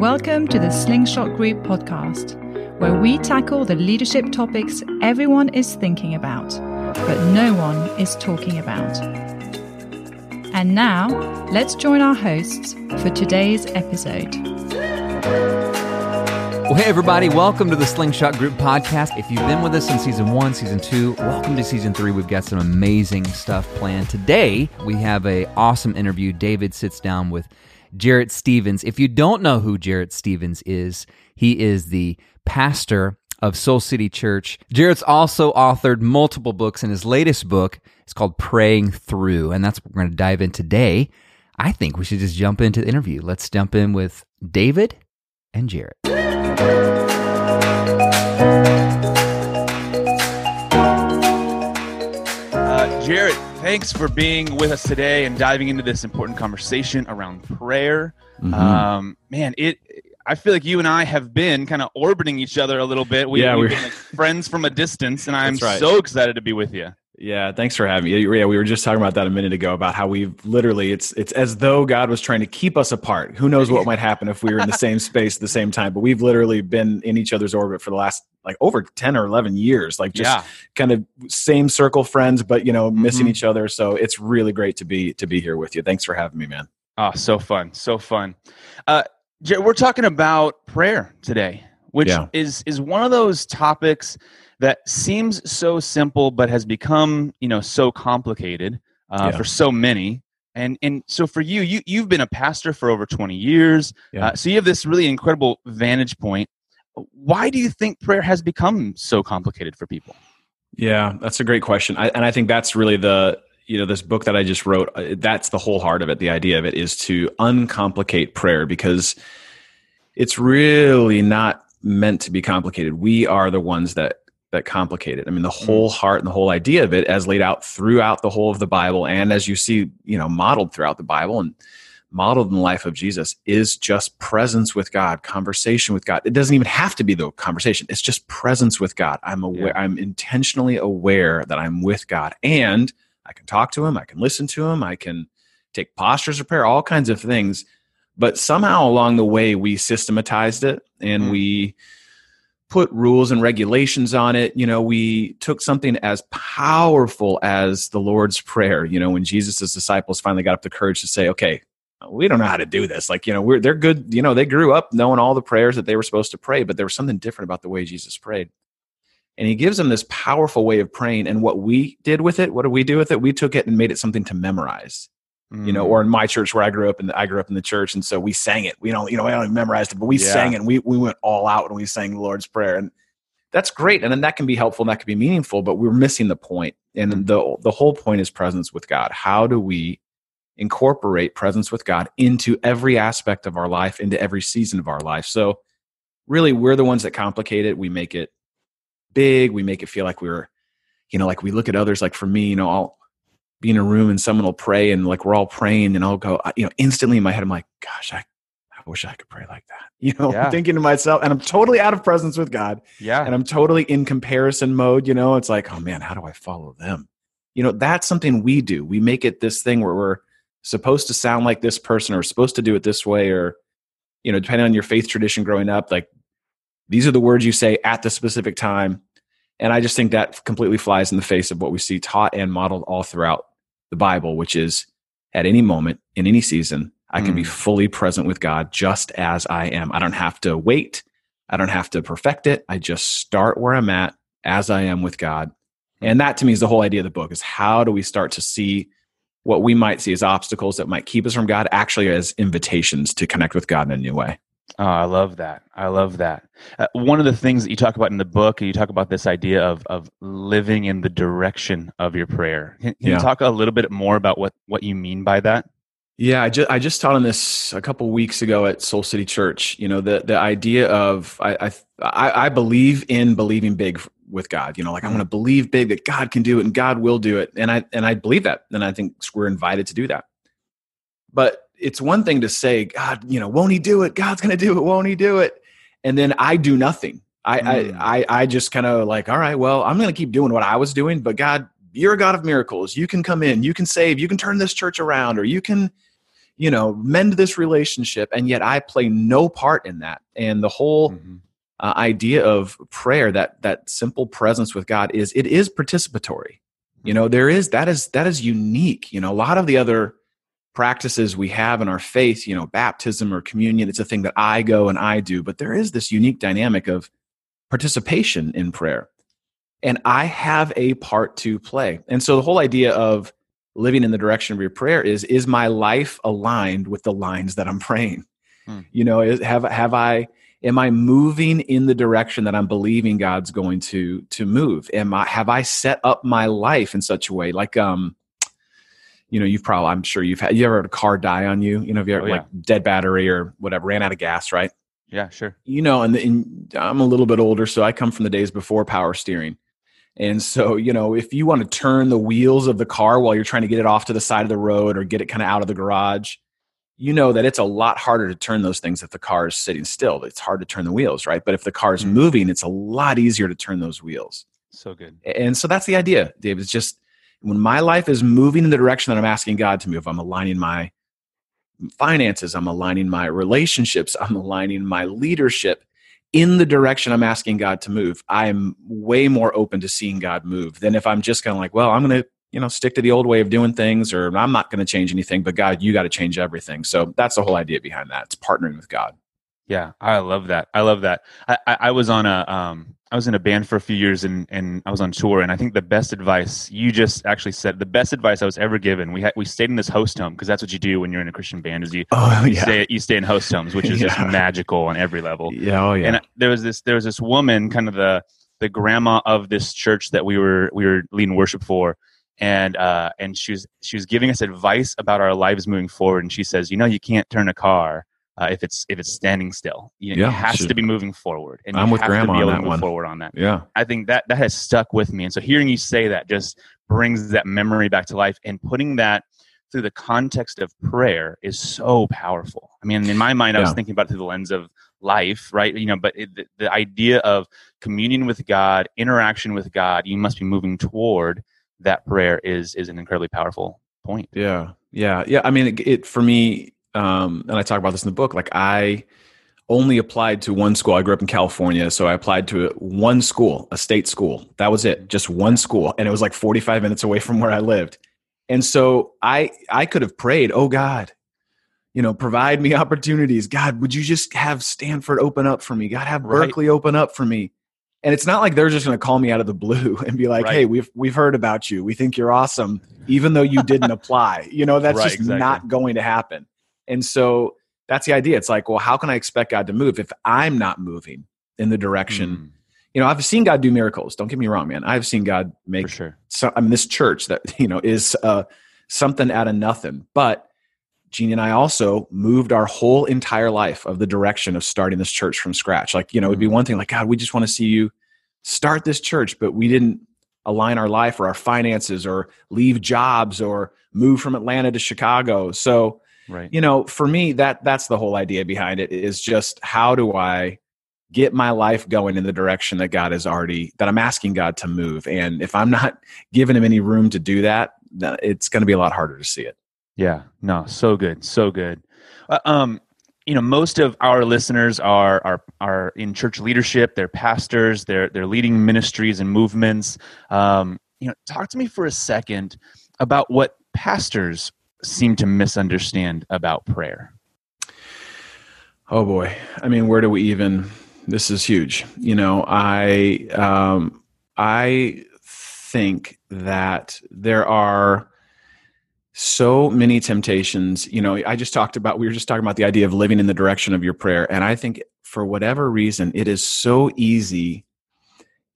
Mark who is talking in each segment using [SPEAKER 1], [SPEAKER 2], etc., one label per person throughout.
[SPEAKER 1] Welcome to the Slingshot Group podcast, where we tackle the leadership topics everyone is thinking about, but no one is talking about. And now, let's join our hosts for today's episode.
[SPEAKER 2] Well, hey, everybody, welcome to the Slingshot Group podcast. If you've been with us in season one, season two, welcome to season three. We've got some amazing stuff planned. Today, we have a awesome interview. David sits down with Jarrett Stevens. If you don't know who Jarrett Stevens is, he is the pastor of Soul City Church. Jarrett's also authored multiple books, and his latest book is called Praying Through, and that's what we're going to dive in today. I think we should just jump into the interview. Let's jump in with David and Jarrett.
[SPEAKER 3] Uh, Jarrett, thanks for being with us today and diving into this important conversation around prayer.
[SPEAKER 4] Mm-hmm.
[SPEAKER 3] Um, man, it. I feel like you and I have been kind of orbiting each other a little bit. We,
[SPEAKER 4] Yeah,
[SPEAKER 3] we've
[SPEAKER 4] we're-
[SPEAKER 3] been like friends from a distance, and I'm
[SPEAKER 4] right.
[SPEAKER 3] so excited to be with you.
[SPEAKER 4] Yeah, thanks for having me. Yeah, we were just talking about that a minute ago about how we've literally it's it's as though God was trying to keep us apart. Who knows what might happen if we were in the same space at the same time? But we've literally been in each other's orbit for the last like over 10 or 11 years. Like just
[SPEAKER 3] yeah,
[SPEAKER 4] kind of same circle friends but you know missing
[SPEAKER 3] Mhm.
[SPEAKER 4] each other. So it's really great to be to be here with you. Thanks for having me, man.
[SPEAKER 3] oh, so fun, so fun. Uh, we're talking about prayer today, which
[SPEAKER 4] Yeah.
[SPEAKER 3] is is one of those topics that seems so simple but has become you know so complicated uh,
[SPEAKER 4] Yeah.
[SPEAKER 3] for so many. And and so for you, you you've been a pastor for over twenty years.
[SPEAKER 4] Yeah.
[SPEAKER 3] Uh, so you have this really incredible vantage point. Why do you think prayer has become so complicated for people?
[SPEAKER 4] Yeah, that's a great question. I, and I think that's really the you know this book that I just wrote. uh, That's the whole heart of it. The idea of it is to uncomplicate prayer because it's really not meant to be complicated. We are the ones that that complicate it. I mean, the mm. whole heart and the whole idea of it, as laid out throughout the whole of the Bible, and as you see, you know, modeled throughout the Bible and modeled in the life of Jesus, is just presence with God, conversation with God. It doesn't even have to be the conversation. It's just presence with God. I'm aware.
[SPEAKER 3] Yeah.
[SPEAKER 4] I'm intentionally aware that I'm with God, and I can talk to Him. I can listen to Him. I can take postures of prayer, all kinds of things. But somehow along the way, we systematized it and
[SPEAKER 3] Mm.
[SPEAKER 4] we put rules and regulations on it. You know, we took something as powerful as the Lord's Prayer. You know, when Jesus' disciples finally got up the courage to say, okay, we don't know how to do this. Like, you know, we're, they're good. You know, they grew up knowing all the prayers that they were supposed to pray, but there was something different about the way Jesus prayed. And he gives them this powerful way of praying. And what we did with it, what did we do with it? We took it and made it something to memorize you know,
[SPEAKER 3] Mm.
[SPEAKER 4] or in my church where I grew up, and I grew up in the church, and so we sang it. We don't, you know, we only memorized it, but we
[SPEAKER 3] Yeah.
[SPEAKER 4] sang it. And we we went all out and we sang the Lord's Prayer, and that's great. And then that can be helpful, and that can be meaningful, but we're missing the point. And
[SPEAKER 3] Mm.
[SPEAKER 4] the the whole point is presence with God. How do we incorporate presence with God into every aspect of our life, into every season of our life? So, really, we're the ones that complicate it. We make it big. We make it feel like we're, you know, like we look at others. Like for me, you know, I'll be in a room and someone will pray and like we're all praying and I'll go, you know, instantly in my head, I'm like, gosh, I, I wish I could pray like that. You know,
[SPEAKER 3] Yeah.
[SPEAKER 4] thinking to myself, and I'm totally out of presence with God
[SPEAKER 3] yeah,
[SPEAKER 4] and I'm totally in comparison mode. You know, it's like, oh man, how do I follow them? You know, that's something we do. We make it this thing where we're supposed to sound like this person or supposed to do it this way, or, you know, depending on your faith tradition growing up, like these are the words you say at the specific time. And I just think that completely flies in the face of what we see taught and modeled all throughout the Bible, which is at any moment, in any season, I can be
[SPEAKER 3] Mm.
[SPEAKER 4] fully present with God just as I am. I don't have to wait. I don't have to perfect it. I just start where I'm at as I am with God. And that to me is the whole idea of the book is how do we start to see what we might see as obstacles that might keep us from God actually as invitations to connect with God in a new way.
[SPEAKER 3] Oh, I love that. I love that. Uh, one of the things that you talk about in the book, you talk about this idea of of living in the direction of your prayer. Can, can
[SPEAKER 4] Yeah.
[SPEAKER 3] you talk a little bit more about what what you mean by that?
[SPEAKER 4] Yeah, I just I just taught on this a couple weeks ago at Soul City Church. You know, the the idea of I I I, I believe in believing big with God. You know, like I want to believe big that God can do it and God will do it, and I and I believe that, and I think we're invited to do that. But it's one thing to say, God, you know, won't He do it? God's going to do it. Won't He do it? And then I do nothing. I
[SPEAKER 3] Mm.
[SPEAKER 4] I I, I just kind of like, all right, well, I'm going to keep doing what I was doing, but God, you're a God of miracles. You can come in, you can save, you can turn this church around, or you can you know, mend this relationship. And yet I play no part in that. And the whole
[SPEAKER 3] Mhm.
[SPEAKER 4] uh, idea of prayer, that that simple presence with God, is it is participatory. You know, there is that is that is unique. You know, a lot of the other practices we have in our faith, you know, baptism or communion, it's a thing that I go and I do, but there is this unique dynamic of participation in prayer. And I have a part to play. And so the whole idea of living in the direction of your prayer is is my life aligned with the lines that I'm praying?
[SPEAKER 3] Hmm.
[SPEAKER 4] You know, is, have have I am I moving in the direction that I'm believing God's going to to move? Am I have I set up my life in such a way like um you know, you've probably I'm sure you've had you ever had a car die on you, you know, if you ever
[SPEAKER 3] Oh, yeah.
[SPEAKER 4] like dead battery or whatever, ran out of gas, right?
[SPEAKER 3] Yeah, sure.
[SPEAKER 4] you know, and, and I'm a little bit older, so I come from the days before power steering. And so, you know, if you want to turn the wheels of the car while you're trying to get it off to the side of the road or get it kind of out of the garage, you know that it's a lot harder to turn those things if the car is sitting still. It's hard to turn the wheels, right? But if the car is
[SPEAKER 3] Mhm.
[SPEAKER 4] moving, it's a lot easier to turn those wheels.
[SPEAKER 3] So good.
[SPEAKER 4] And so that's the idea, Dave. It's just when my life is moving in the direction that I'm asking God to move, I'm aligning my finances, I'm aligning my relationships, I'm aligning my leadership in the direction I'm asking God to move. I'm way more open to seeing God move than if I'm just kind of like, well, I'm going to, you know, stick to the old way of doing things or I'm not going to change anything, but God, you got to change everything. So that's the whole idea behind that. It's partnering with God.
[SPEAKER 3] Yeah, I love that. I love that. I, I, I was on a um I was in a band for a few years and and I was on tour and I think the best advice you just actually said the best advice I was ever given. We had we stayed in this host home because that's what you do when you're in a Christian band is you,
[SPEAKER 4] Oh,
[SPEAKER 3] you stay you stay in host homes, which is just magical on every level.
[SPEAKER 4] Yeah. Oh, yeah.
[SPEAKER 3] And there was this there was this woman, kind of the the grandma of this church that we were we were leading worship for, and uh, and she was she was giving us advice about our lives moving forward. And she says, you know, you can't turn a car uh, if it's if it's standing still. You know,
[SPEAKER 4] Yeah,
[SPEAKER 3] it has to be moving forward. And
[SPEAKER 4] I'm
[SPEAKER 3] you
[SPEAKER 4] with
[SPEAKER 3] have
[SPEAKER 4] grandma
[SPEAKER 3] to be
[SPEAKER 4] on
[SPEAKER 3] able
[SPEAKER 4] that
[SPEAKER 3] to move
[SPEAKER 4] one.
[SPEAKER 3] forward on that.
[SPEAKER 4] yeah.
[SPEAKER 3] I think that that has stuck with me. And so hearing you say that just brings that memory back to life and putting that through the context of prayer is so powerful. I mean, in my mind, I was thinking about it through the lens of life, right? You know, but it, the, the idea of communion with God, interaction with God, you must be moving toward that prayer is is an incredibly powerful point.
[SPEAKER 4] Yeah, yeah, yeah. I mean, it, it for me, um, and I talk about this in the book. Like, I only applied to one school. I grew up in California, so I applied to one school, a state school. That was it, just one school, and it was like forty-five minutes away from where I lived. And so I, I could have prayed, "Oh God, you know, provide me opportunities. God, would you just have Stanford open up for me? God, have
[SPEAKER 3] Right.
[SPEAKER 4] Berkeley open up for me." And it's not like they're just going to call me out of the blue and be like,
[SPEAKER 3] Right.
[SPEAKER 4] "Hey, we've we've heard about you. We think you're awesome." even though you didn't apply. You know, that's
[SPEAKER 3] Right,
[SPEAKER 4] just
[SPEAKER 3] exactly.
[SPEAKER 4] not going to happen. And so that's the idea. It's like, well, how can I expect God to move if I'm not moving in the direction?
[SPEAKER 3] Mm,
[SPEAKER 4] You know, I've seen God do miracles. Don't get me wrong, man. I've seen God make
[SPEAKER 3] sure.
[SPEAKER 4] so, I mean, this church that you know is uh, something out of nothing. But Jeannie and I also moved our whole entire life of the direction of starting this church from scratch. Like, you know, it'd be
[SPEAKER 3] Mhm.
[SPEAKER 4] one thing like, God, we just want to see you start this church, but we didn't align our life or our finances or leave jobs or move from Atlanta to Chicago. So,
[SPEAKER 3] Right.
[SPEAKER 4] you know, for me, that that's the whole idea behind it is just how do I get my life going in the direction that God has already that I'm asking God to move. And if I'm not giving him any room to do that, it's going to be a lot harder to see it.
[SPEAKER 3] Yeah, no, so good, so good. Uh, um, you know, most of our listeners are are are in church leadership. They're pastors. They're they're leading ministries and movements. Um, you know, talk to me for a second about what pastors seem to misunderstand about prayer.
[SPEAKER 4] Oh boy. I mean, where do we even this is huge. You know, I um I think that there are so many temptations. You know, I just talked about we were just talking about the idea of living in the direction of your prayer and I think for whatever reason it is so easy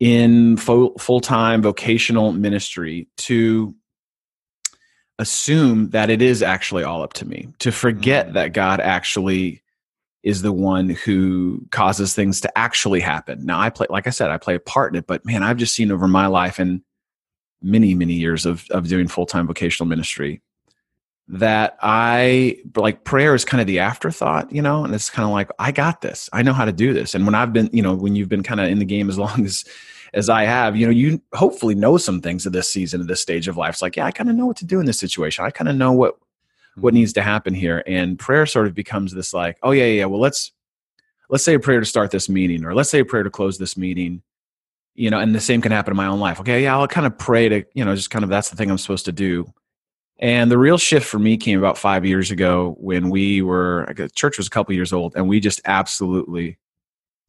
[SPEAKER 4] in full, full-time vocational ministry to assume that it is actually all up to me to forget
[SPEAKER 3] Mhm.
[SPEAKER 4] that god actually is the one who causes things to actually happen. Now i play like i said i play a part in it but man i've just seen over my life and many many years of, of doing full-time vocational ministry that i like prayer is kind of the afterthought you know and it's kind of like i got this. I know how to do this. And when i've been you know when you've been kind of in the game as long as as i have you know you hopefully know some things at this season at this stage of life. It's like yeah i kind of know what to do in this situation. I kind of know what what needs to happen here. And prayer sort of becomes this like oh yeah yeah well let's let's say a prayer to start this meeting or let's say a prayer to close this meeting. You know and the same can happen in my own life. Okay yeah i'll kind of pray to you know just kind of that's the thing i'm supposed to do. And the real shift for me came about five years ago when we were the church was a couple years old and we just absolutely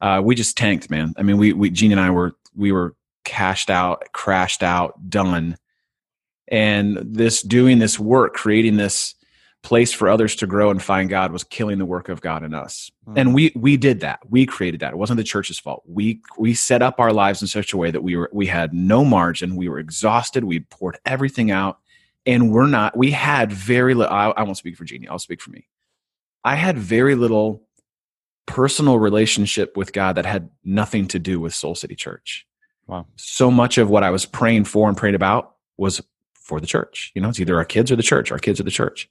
[SPEAKER 4] uh, we just tanked man. I mean we, we Jeanne and i were we were cashed out crashed out done and this doing this work creating this place for others to grow and find God was killing the work of God in us. Mm. And we we did that. We created that. It wasn't the church's fault. We we set up our lives in such a way that we were we had no margin. We were exhausted. We poured everything out, and we're not. We had very little. I, I won't speak for Jeannie. I'll speak for me. I had very little personal relationship with God that had nothing to do with Soul City Church.
[SPEAKER 3] Wow.
[SPEAKER 4] So much of what I was praying for and praying about was for the church. You know, it's either our kids or the church, our kids or the church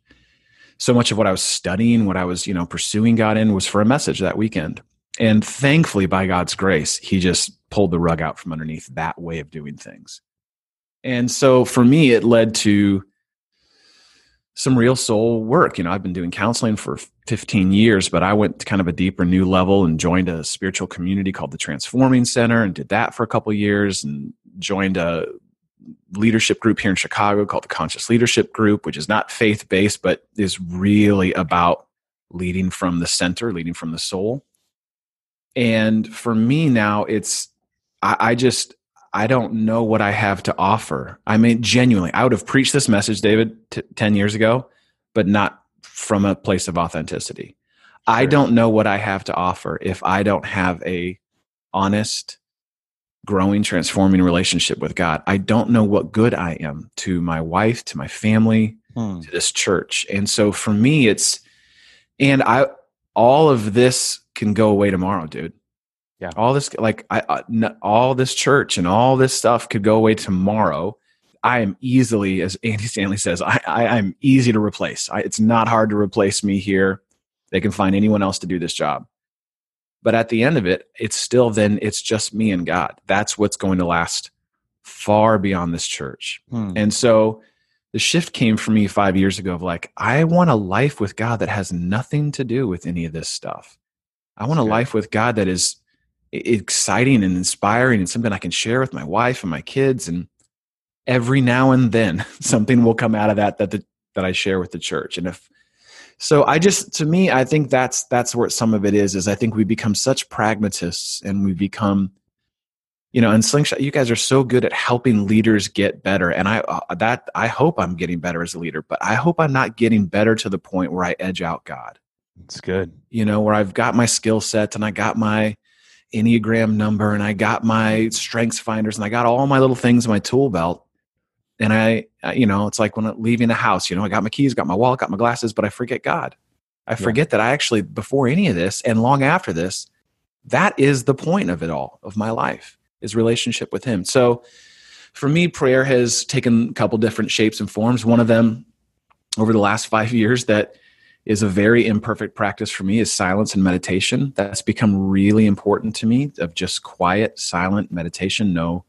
[SPEAKER 4] so much of what I was studying, what I was, you know, pursuing God in was for a message that weekend. And thankfully, by God's grace, He just pulled the rug out from underneath that way of doing things. And so for me, it led to some real soul work. You know, I've been doing counseling for 15 years, but I went to kind of a deeper new level and joined a spiritual community called the Transforming Center and did that for a couple years and joined a leadership group here in Chicago called the Conscious Leadership Group, which is not faith based, but is really about leading from the center, leading from the soul. And for me now, it's, I, I just, I don't know what I have to offer. I mean, genuinely, I would have preached this message, David, t- 10 years ago, but not from a place of authenticity. Sure. I don't know what I have to offer if I don't have a honest, growing, transforming relationship with God. I don't know what good I am to my wife, to my family, hmm. to this church. And so for me, it's, and I, all of this can go away tomorrow, dude.
[SPEAKER 3] Yeah.
[SPEAKER 4] All this, like, I, all this church and all this stuff could go away tomorrow. I am easily, as Andy Stanley says, I, I, am easy to replace. I, it's not hard to replace me here. They can find anyone else to do this job. But at the end of it, it's still then it's just me and God. That's what's going to last far beyond this church. Hmm. And so the shift came for me five years ago of like, I want a life with God that has nothing to do with any of this stuff. I want a life with God that is exciting and inspiring and something I can share with my wife and my kids. And every now and then something will come out of that that the, that I share with the church. And if so I just to me I think that's that's where some of it is is I think we become such pragmatists and we become you know and slingshot you guys are so good at helping leaders get better and I uh, that I hope I'm getting better as a leader but I hope I'm not getting better to the point where I edge out God.
[SPEAKER 3] It's good.
[SPEAKER 4] You know where I've got my skill sets and I got my enneagram number and I got my strengths finders and I got all my little things in my tool belt and I, you know, it's like when I'm leaving the house, you know, I got my keys, got my wallet, got my glasses, but I forget God. I forget yeah. that I actually, before any of this and long after this, that is the point of it all, of my life, is relationship with Him. So for me, prayer has taken a couple different shapes and forms. One of them over the last five years that is a very imperfect practice for me is silence and meditation. That's become really important to me of just quiet, silent meditation, no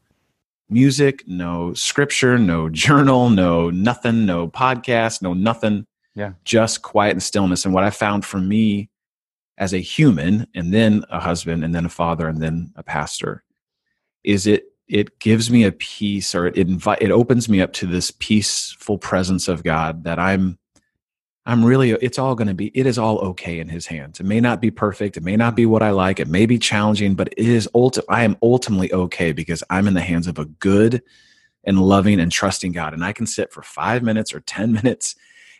[SPEAKER 4] music, no scripture, no journal, no nothing, no podcast, no nothing.
[SPEAKER 3] Yeah.
[SPEAKER 4] Just quiet and stillness. And what I found for me as a human and then a husband and then a father and then a pastor is it it gives me a peace or it invite it opens me up to this peaceful presence of God that I'm I'm really, it's all going to be, it is all okay in his hands. It may not be perfect. It may not be what I like. It may be challenging, but it is ulti- I am ultimately okay because I'm in the hands of a good and loving and trusting God. And I can sit for five minutes or 10 minutes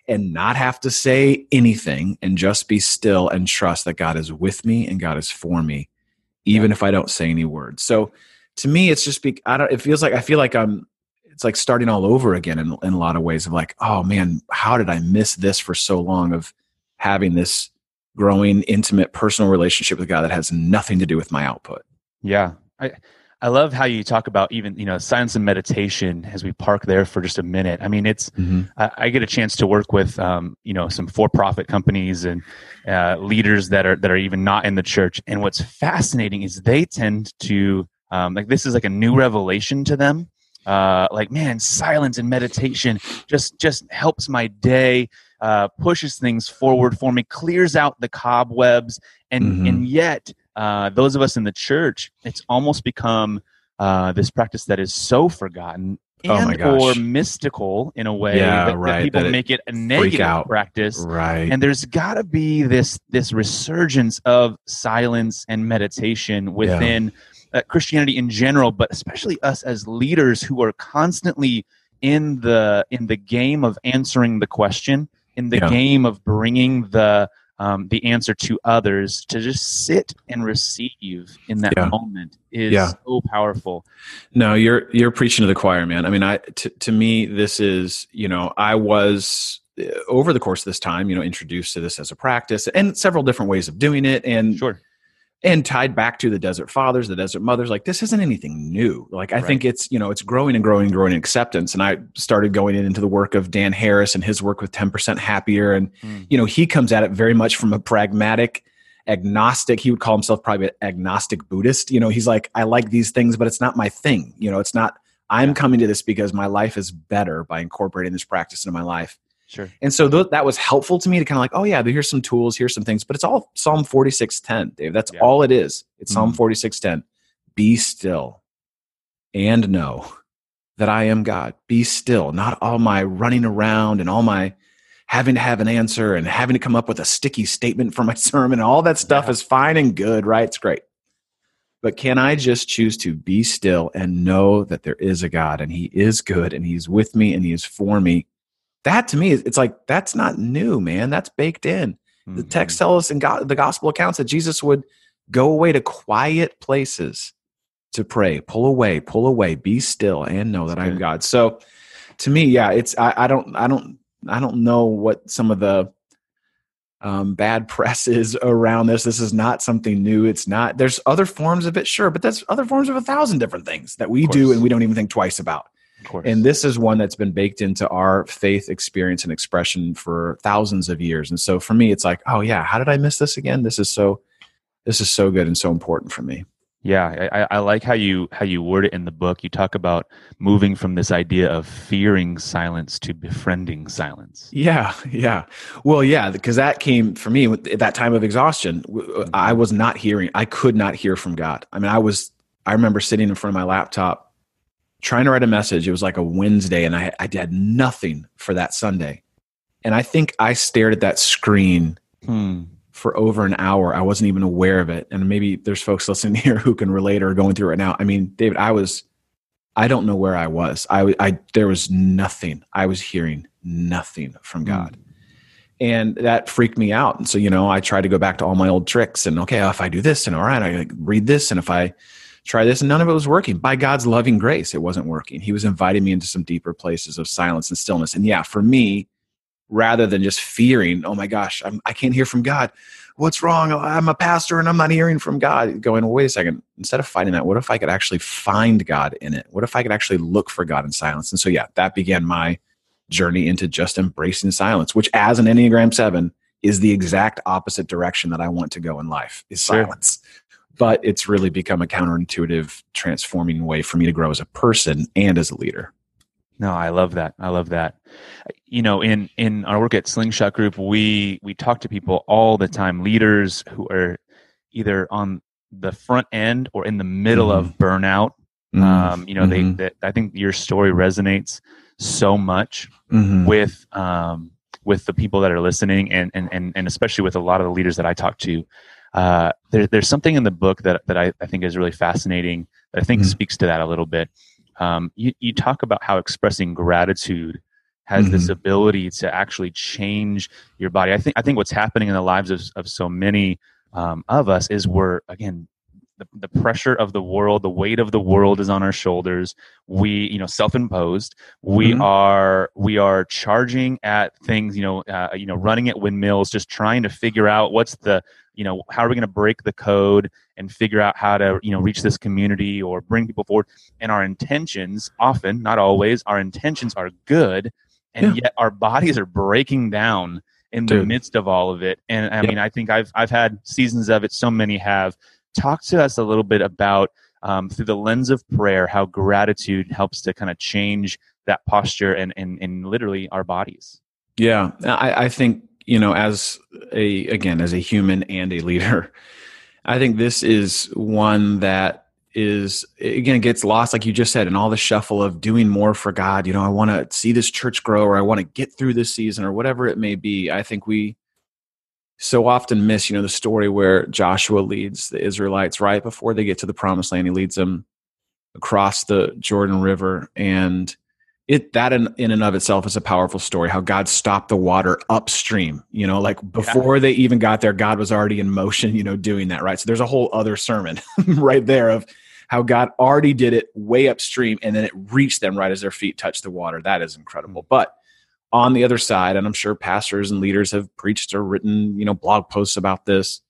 [SPEAKER 4] and not have to say anything and just be still and trust that God is with me and God is for me, even yeah. if I don't say any words. So to me, it's just, be, I don't, it feels like, I feel like I'm, it's like starting all over again in, in a lot of ways of like oh man how did i miss this for so long of having this growing intimate personal relationship with god that has nothing to do with my output?
[SPEAKER 3] Yeah. I i love how you talk about even you know science and meditation as we park there for just a minute. I mean it's mm-hmm. I, I, get a chance to work with um, you know some for-profit companies and uh, leaders that are that are even not in the church. And what's fascinating is they tend to um, like this is like a new revelation to them uh, like man silence and meditation just just helps my day uh, pushes things forward for me, clears out the cobwebs, and
[SPEAKER 4] Mhm.
[SPEAKER 3] and yet uh, those of us in the church, it's almost become uh, this practice that is so forgotten
[SPEAKER 4] Oh my
[SPEAKER 3] and
[SPEAKER 4] gosh.
[SPEAKER 3] or mystical in a way
[SPEAKER 4] Yeah,
[SPEAKER 3] that, that people
[SPEAKER 4] that
[SPEAKER 3] make it a negative practice.
[SPEAKER 4] Right.
[SPEAKER 3] And there's got to be this this resurgence of silence and meditation within uh, Christianity in general, but especially us as leaders who are constantly in the in the game of answering the question, in the
[SPEAKER 4] Yeah.
[SPEAKER 3] game of bringing the um, the answer to others to just sit and receive in that
[SPEAKER 4] Yeah.
[SPEAKER 3] moment is
[SPEAKER 4] Yeah.
[SPEAKER 3] so powerful.
[SPEAKER 4] No, you're you're preaching to the choir, man. I mean, I to, to me this is, you know, I was uh, over the course of this time, you know, introduced to this as a practice and several different ways of doing it and
[SPEAKER 3] Sure.
[SPEAKER 4] And tied back to the desert fathers, the desert mothers, like this isn't anything new. Like I
[SPEAKER 3] Right.
[SPEAKER 4] think it's, you know, it's growing and growing and growing in acceptance. And I started going into the work of Dan Harris and his work with 10% happier and
[SPEAKER 3] Mm.
[SPEAKER 4] you know, he comes at it very much from a pragmatic agnostic. He would call himself probably an agnostic Buddhist. You know, he's like, I like these things, but it's not my thing. You know, it's not, I'm
[SPEAKER 3] Yeah.
[SPEAKER 4] coming to this because my life is better by incorporating this practice into my life.
[SPEAKER 3] Sure.
[SPEAKER 4] And so th- that was helpful to me to kind of like, oh yeah, here's some tools, here's some things, but it's all Psalm 46:10, Dave. That's
[SPEAKER 3] Yeah.
[SPEAKER 4] all it is. It's Psalm
[SPEAKER 3] Mhm.
[SPEAKER 4] 46:10. Be still and know that I am God. Be still. Not all my running around and all my having to have an answer and having to come up with a sticky statement for my sermon. And all that stuff
[SPEAKER 3] Yeah.
[SPEAKER 4] is fine and good, right? It's great. But can I just choose to be still and know that there is a God and He is good and He's with me and He is for me? That to me, it's like that's not new, man. That's baked in. The
[SPEAKER 3] Mhm.
[SPEAKER 4] text tells us in God, the gospel accounts that Jesus would go away to quiet places to pray, pull away, pull away, be still, and know that I am. God. So, to me, yeah, it's I, I don't I don't I don't know what some of the um, bad press is around this. This is not something new. It's not. There's other forms of it, sure, but there's other forms of a thousand different things that we do and we don't even think twice about. And this is one that's been baked into our faith experience and expression for thousands of years. And so for me, it's like, oh yeah, how did I miss this again? This is so, this is so good and so important for me.
[SPEAKER 3] Yeah, I, I- I like how you how you word it in the book. You talk about moving from this idea of fearing silence to befriending silence.
[SPEAKER 4] Yeah, yeah. Well, yeah, because that came for me at that time of exhaustion. Uh, mm-hmm. I was not hearing. I could not hear from God. I mean, I was. I remember sitting in front of my laptop, trying to write a message. It was like a Wednesday, and I I had nothing for that Sunday, and I think I stared at that screen
[SPEAKER 3] Hmm.
[SPEAKER 4] for over an hour. I wasn't even aware of it. And maybe there's folks listening here who can relate or going through it right now. I mean, David, I was, I don't know where I was. I, I, there was nothing. I was hearing nothing from God. And that freaked me out. And so, you know, I tried to go back to all my old tricks and okay, if I do this and all right, I read this. And if I try this and none of it was working by God's loving grace, it wasn't working. He was inviting me into some deeper places of silence and stillness. And yeah, for me, rather than just fearing, oh my gosh, I'm, I can't hear from God. What's wrong? Oh, I'm a pastor and I'm not hearing from God. Going, well, wait a second. Instead of fighting that, what if I could actually find God in it? What if I could actually look for God in silence? And so, yeah, that began my journey into just embracing silence, which, as an Enneagram 7, is the exact opposite direction that I want to go in life is silence. But it's really become a counterintuitive, transforming way for me to grow as a person and as a leader.
[SPEAKER 3] No, I love that. I love that. You know, in in our work at Slingshot Group, we we talk to people all the time, leaders who are either on the front end or in the middle of burnout. Um, you know,
[SPEAKER 4] Mhm.
[SPEAKER 3] they, they I think your story resonates so much
[SPEAKER 4] Mhm.
[SPEAKER 3] with um, with the people that are listening and, and, and, and especially with a lot of the leaders that I talk to. Uh, there, there's something in the book that, that I, I think is really fascinating that I think
[SPEAKER 4] Mhm.
[SPEAKER 3] speaks to that a little bit. Um, you, you talk about how expressing gratitude has this
[SPEAKER 4] Mhm.
[SPEAKER 3] ability to actually change your body. I think I think what's happening in the lives of, of so many um, of us is we're again the, the pressure of the world, the weight of the world is on our shoulders. We, you know, self-imposed. We
[SPEAKER 4] Mhm.
[SPEAKER 3] are we are charging at things, you know, uh, you know, running at windmills, just trying to figure out what's the, you know, how are we going to break the code and figure out how to, you know, reach this community or bring people forward. And our intentions, often, not always, our intentions are good, and yet our bodies are breaking down in the midst of all of it. And I
[SPEAKER 4] Yep.
[SPEAKER 3] mean, I think I've I've had seasons of it. So many have. Talk to us a little bit about um, through the lens of prayer how gratitude helps to kind of change that posture and and, and literally our bodies.
[SPEAKER 4] Yeah, I, I think you know, as a again as a human and a leader, I think this is one that is again gets lost like you just said in all the shuffle of doing more for god. You know i want to see this church grow or i want to get through this season or whatever it may be. I think we so often miss you know the story where joshua leads the israelites right before they get to the promised land. He leads them across the jordan river and it that in, in and of itself is a powerful story how god stopped the water upstream you know like before yeah. they even got there god was already in motion you know doing that right so there's a whole other sermon right there of how God already did it way upstream and then it reached them right as their feet touched the water. That is incredible. Mm. But on the other side, and I'm sure pastors and leaders have preached or written, you know, blog posts about this.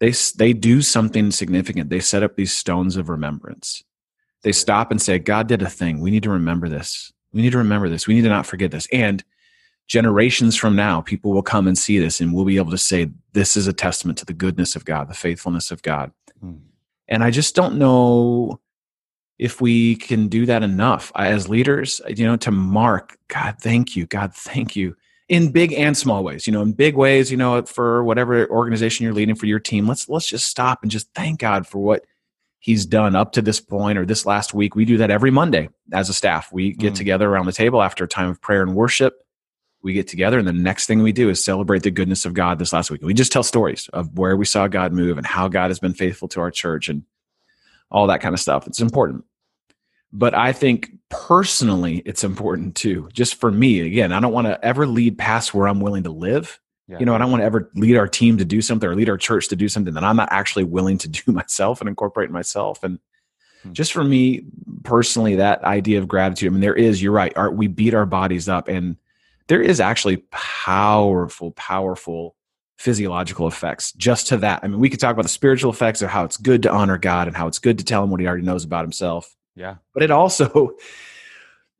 [SPEAKER 4] They they do something significant. They set up these stones of remembrance. They stop and say, God did a thing. We need to remember this. We need to remember this. We need to not forget this. And generations from now, people will come and see this and we'll be able to say, this is a testament to the goodness of God, the faithfulness of God. Hmm. And I just don't know if we can do that enough as leaders, you know, to mark, God, thank you, God, thank you, in big and small ways. You know, in big ways, you know, for whatever organization you're leading for your team, let's let's just stop and just thank God for what He's done up to this point or this last week. We do that every Monday as a staff. We get mm. together around the table after a time of prayer and worship we get together and the next thing we do is celebrate the goodness of God this last week. We just tell stories of where we saw God move and how God has been faithful to our church and all that kind of stuff. It's important. But I think personally, it's important too. Just for me, again, I don't want to ever lead past where I'm willing to live. Yeah. You know, I don't want to ever lead our team to do something or lead our church to do something that I'm not actually willing to do myself and incorporate myself. And hmm. just for me personally, that idea of gratitude, I mean, there is, you're right, our, we beat our bodies up and there is actually powerful, powerful physiological effects just to that. I mean, we could talk about the spiritual effects of how it's good to honor God and how it's good to tell him what he already knows about himself.
[SPEAKER 3] Yeah.
[SPEAKER 4] But it also,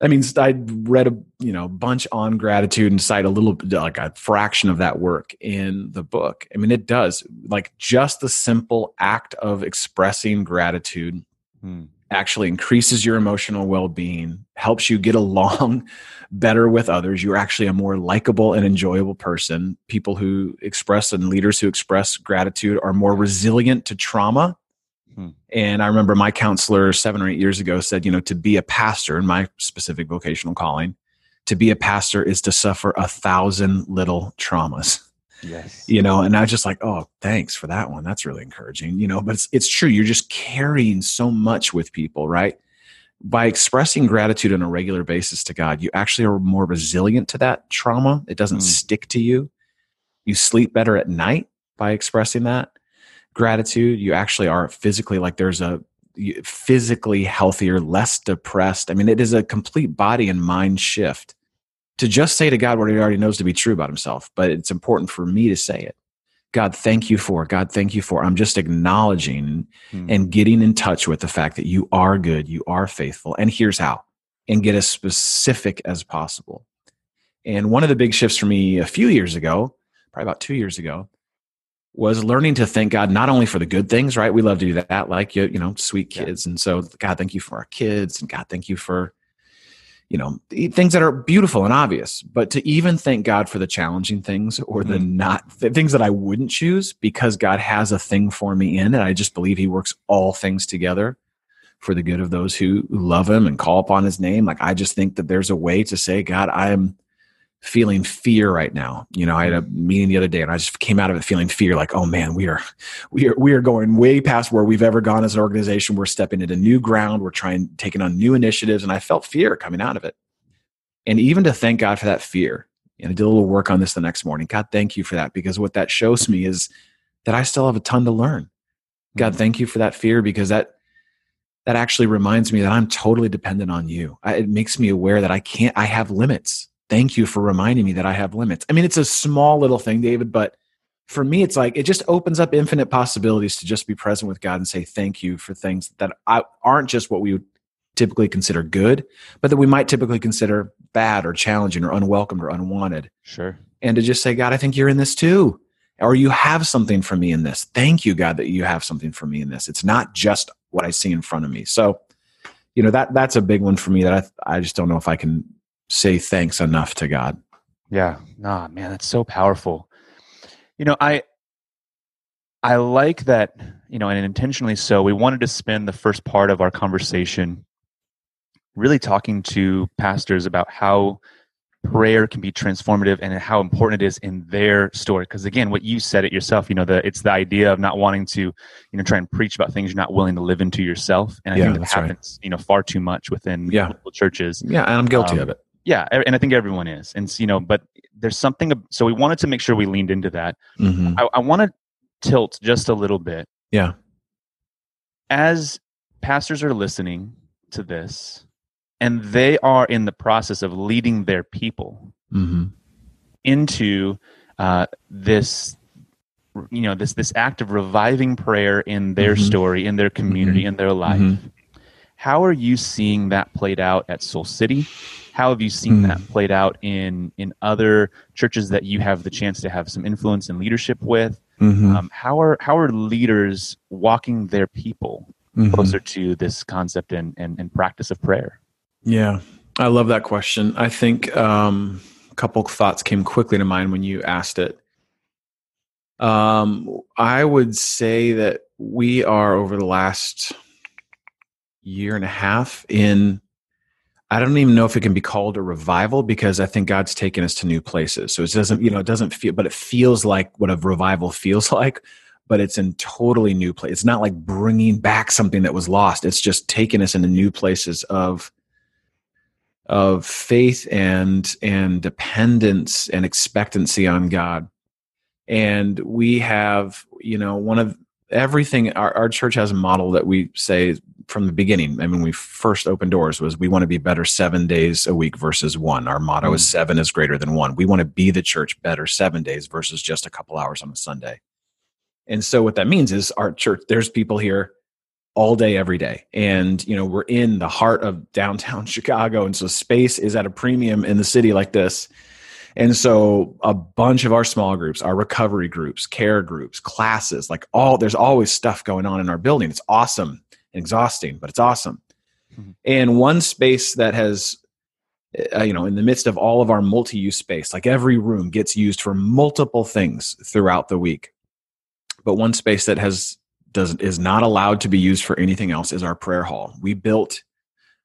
[SPEAKER 4] I mean, I read a you know bunch on gratitude and cite a little like a fraction of that work in the book. I mean, it does like just the simple act of expressing gratitude hmm. actually increases your emotional well-being helps you get along better with others. You're actually a more likable and enjoyable person. People who express and leaders who express gratitude are more resilient to trauma hmm. and i remember my counselor seven or eight years ago said you know to be a pastor in my specific vocational calling to be a pastor is to suffer a thousand little traumas
[SPEAKER 3] Yes.
[SPEAKER 4] You know, and I was just like, oh, thanks for that one. That's really encouraging. You know, but it's it's true. You're just carrying so much with people, right? By expressing gratitude on a regular basis to God, you actually are more resilient to that trauma. It doesn't mm. stick to you. You sleep better at night by expressing that gratitude. You actually are physically like there's a physically healthier, less depressed. I mean, it is a complete body and mind shift to just say to God what he already knows to be true about himself, but it's important for me to say it. God, thank you for, God, thank you for. I'm just acknowledging hmm. and getting in touch with the fact that you are good, you are faithful, and here's how, and get as specific as possible. And one of the big shifts for me a few years ago, probably about two years ago, was learning to thank God not only for the good things, right? We love to do that, like you, you know, sweet kids. Yeah. And so, God, thank you for our kids, and God, thank you for you know things that are beautiful and obvious but to even thank god for the challenging things or the mm-hmm. not the things that i wouldn't choose because god has a thing for me in and i just believe he works all things together for the good of those who love him and call upon his name like i just think that there's a way to say god i am feeling fear right now. You know, I had a meeting the other day and I just came out of it feeling fear like, oh man, we are we are we are going way past where we've ever gone as an organization. We're stepping into new ground. We're trying taking on new initiatives. And I felt fear coming out of it. And even to thank God for that fear. And I did a little work on this the next morning. God, thank you for that. Because what that shows me is that I still have a ton to learn. God, thank you for that fear because that that actually reminds me that I'm totally dependent on you. I, it makes me aware that I can't, I have limits thank you for reminding me that I have limits. I mean, it's a small little thing, David, but for me, it's like it just opens up infinite possibilities to just be present with God and say thank you for things that aren't just what we would typically consider good, but that we might typically consider bad or challenging or unwelcomed or unwanted.
[SPEAKER 3] Sure.
[SPEAKER 4] And to just say, God, I think you're in this too. Or you have something for me in this. Thank you, God, that you have something for me in this. It's not just what I see in front of me. So, you know, that that's a big one for me that I I just don't know if I can say thanks enough to God.
[SPEAKER 3] Yeah. Nah, man, that's so powerful. You know, I I like that, you know, and intentionally so, we wanted to spend the first part of our conversation really talking to pastors about how prayer can be transformative and how important it is in their story because again what you said it yourself you know the it's the idea of not wanting to you know try and preach about things you're not willing to live into yourself and i
[SPEAKER 4] Yeah,
[SPEAKER 3] think that happens you know far too much within
[SPEAKER 4] Yeah.
[SPEAKER 3] churches
[SPEAKER 4] Yeah, and I'm guilty
[SPEAKER 3] Um,
[SPEAKER 4] of it.
[SPEAKER 3] Yeah and i think everyone is and you know but there's something so we wanted to make sure we leaned into that
[SPEAKER 4] hmm
[SPEAKER 3] i, I want to tilt just a little bit
[SPEAKER 4] Yeah.
[SPEAKER 3] as pastors are listening to this and they are in the process of leading their people
[SPEAKER 4] hmm
[SPEAKER 3] into uh, this you know this this act of reviving prayer in their
[SPEAKER 4] Mhm.
[SPEAKER 3] story in their community in their life
[SPEAKER 4] Mhm.
[SPEAKER 3] How are you seeing that played out at soul city how have you seen
[SPEAKER 4] Mm.
[SPEAKER 3] that played out in in other churches that you have the chance to have some influence and leadership with
[SPEAKER 4] Mhm.
[SPEAKER 3] um, how are how are leaders walking their people
[SPEAKER 4] Mhm.
[SPEAKER 3] closer to this concept and, and, and practice of prayer
[SPEAKER 4] Yeah, I love that question. I think um, a couple thoughts came quickly to mind when you asked it. Um, I would say that we are over the last year and a half in. I don't even know if it can be called a revival because I think God's taken us to new places. So it doesn't, you know, it doesn't feel, but it feels like what a revival feels like, but it's in totally new place. It's not like bringing back something that was lost. It's just taking us into new places of of faith and and dependence and expectancy on God. And we have, you know, one of everything our, our church has a model that we say from the beginning. I mean, we first opened doors was we want to be better seven days a week versus one. Our motto is mm. seven is greater than one. We want to be the church better seven days versus just a couple hours on a Sunday. And so what that means is our church, there's people here all day every day and you know we're in the heart of downtown chicago and so space is at a premium in the city like this and so a bunch of our small groups our recovery groups care groups classes like all there's always stuff going on in our building it's awesome exhausting but it's awesome.
[SPEAKER 3] Mhm.
[SPEAKER 4] and one space that has uh, you know in the midst of all of our multi-use space like every room gets used for multiple things throughout the week. But one space that has does is not allowed to be used for anything else is our prayer hall. We built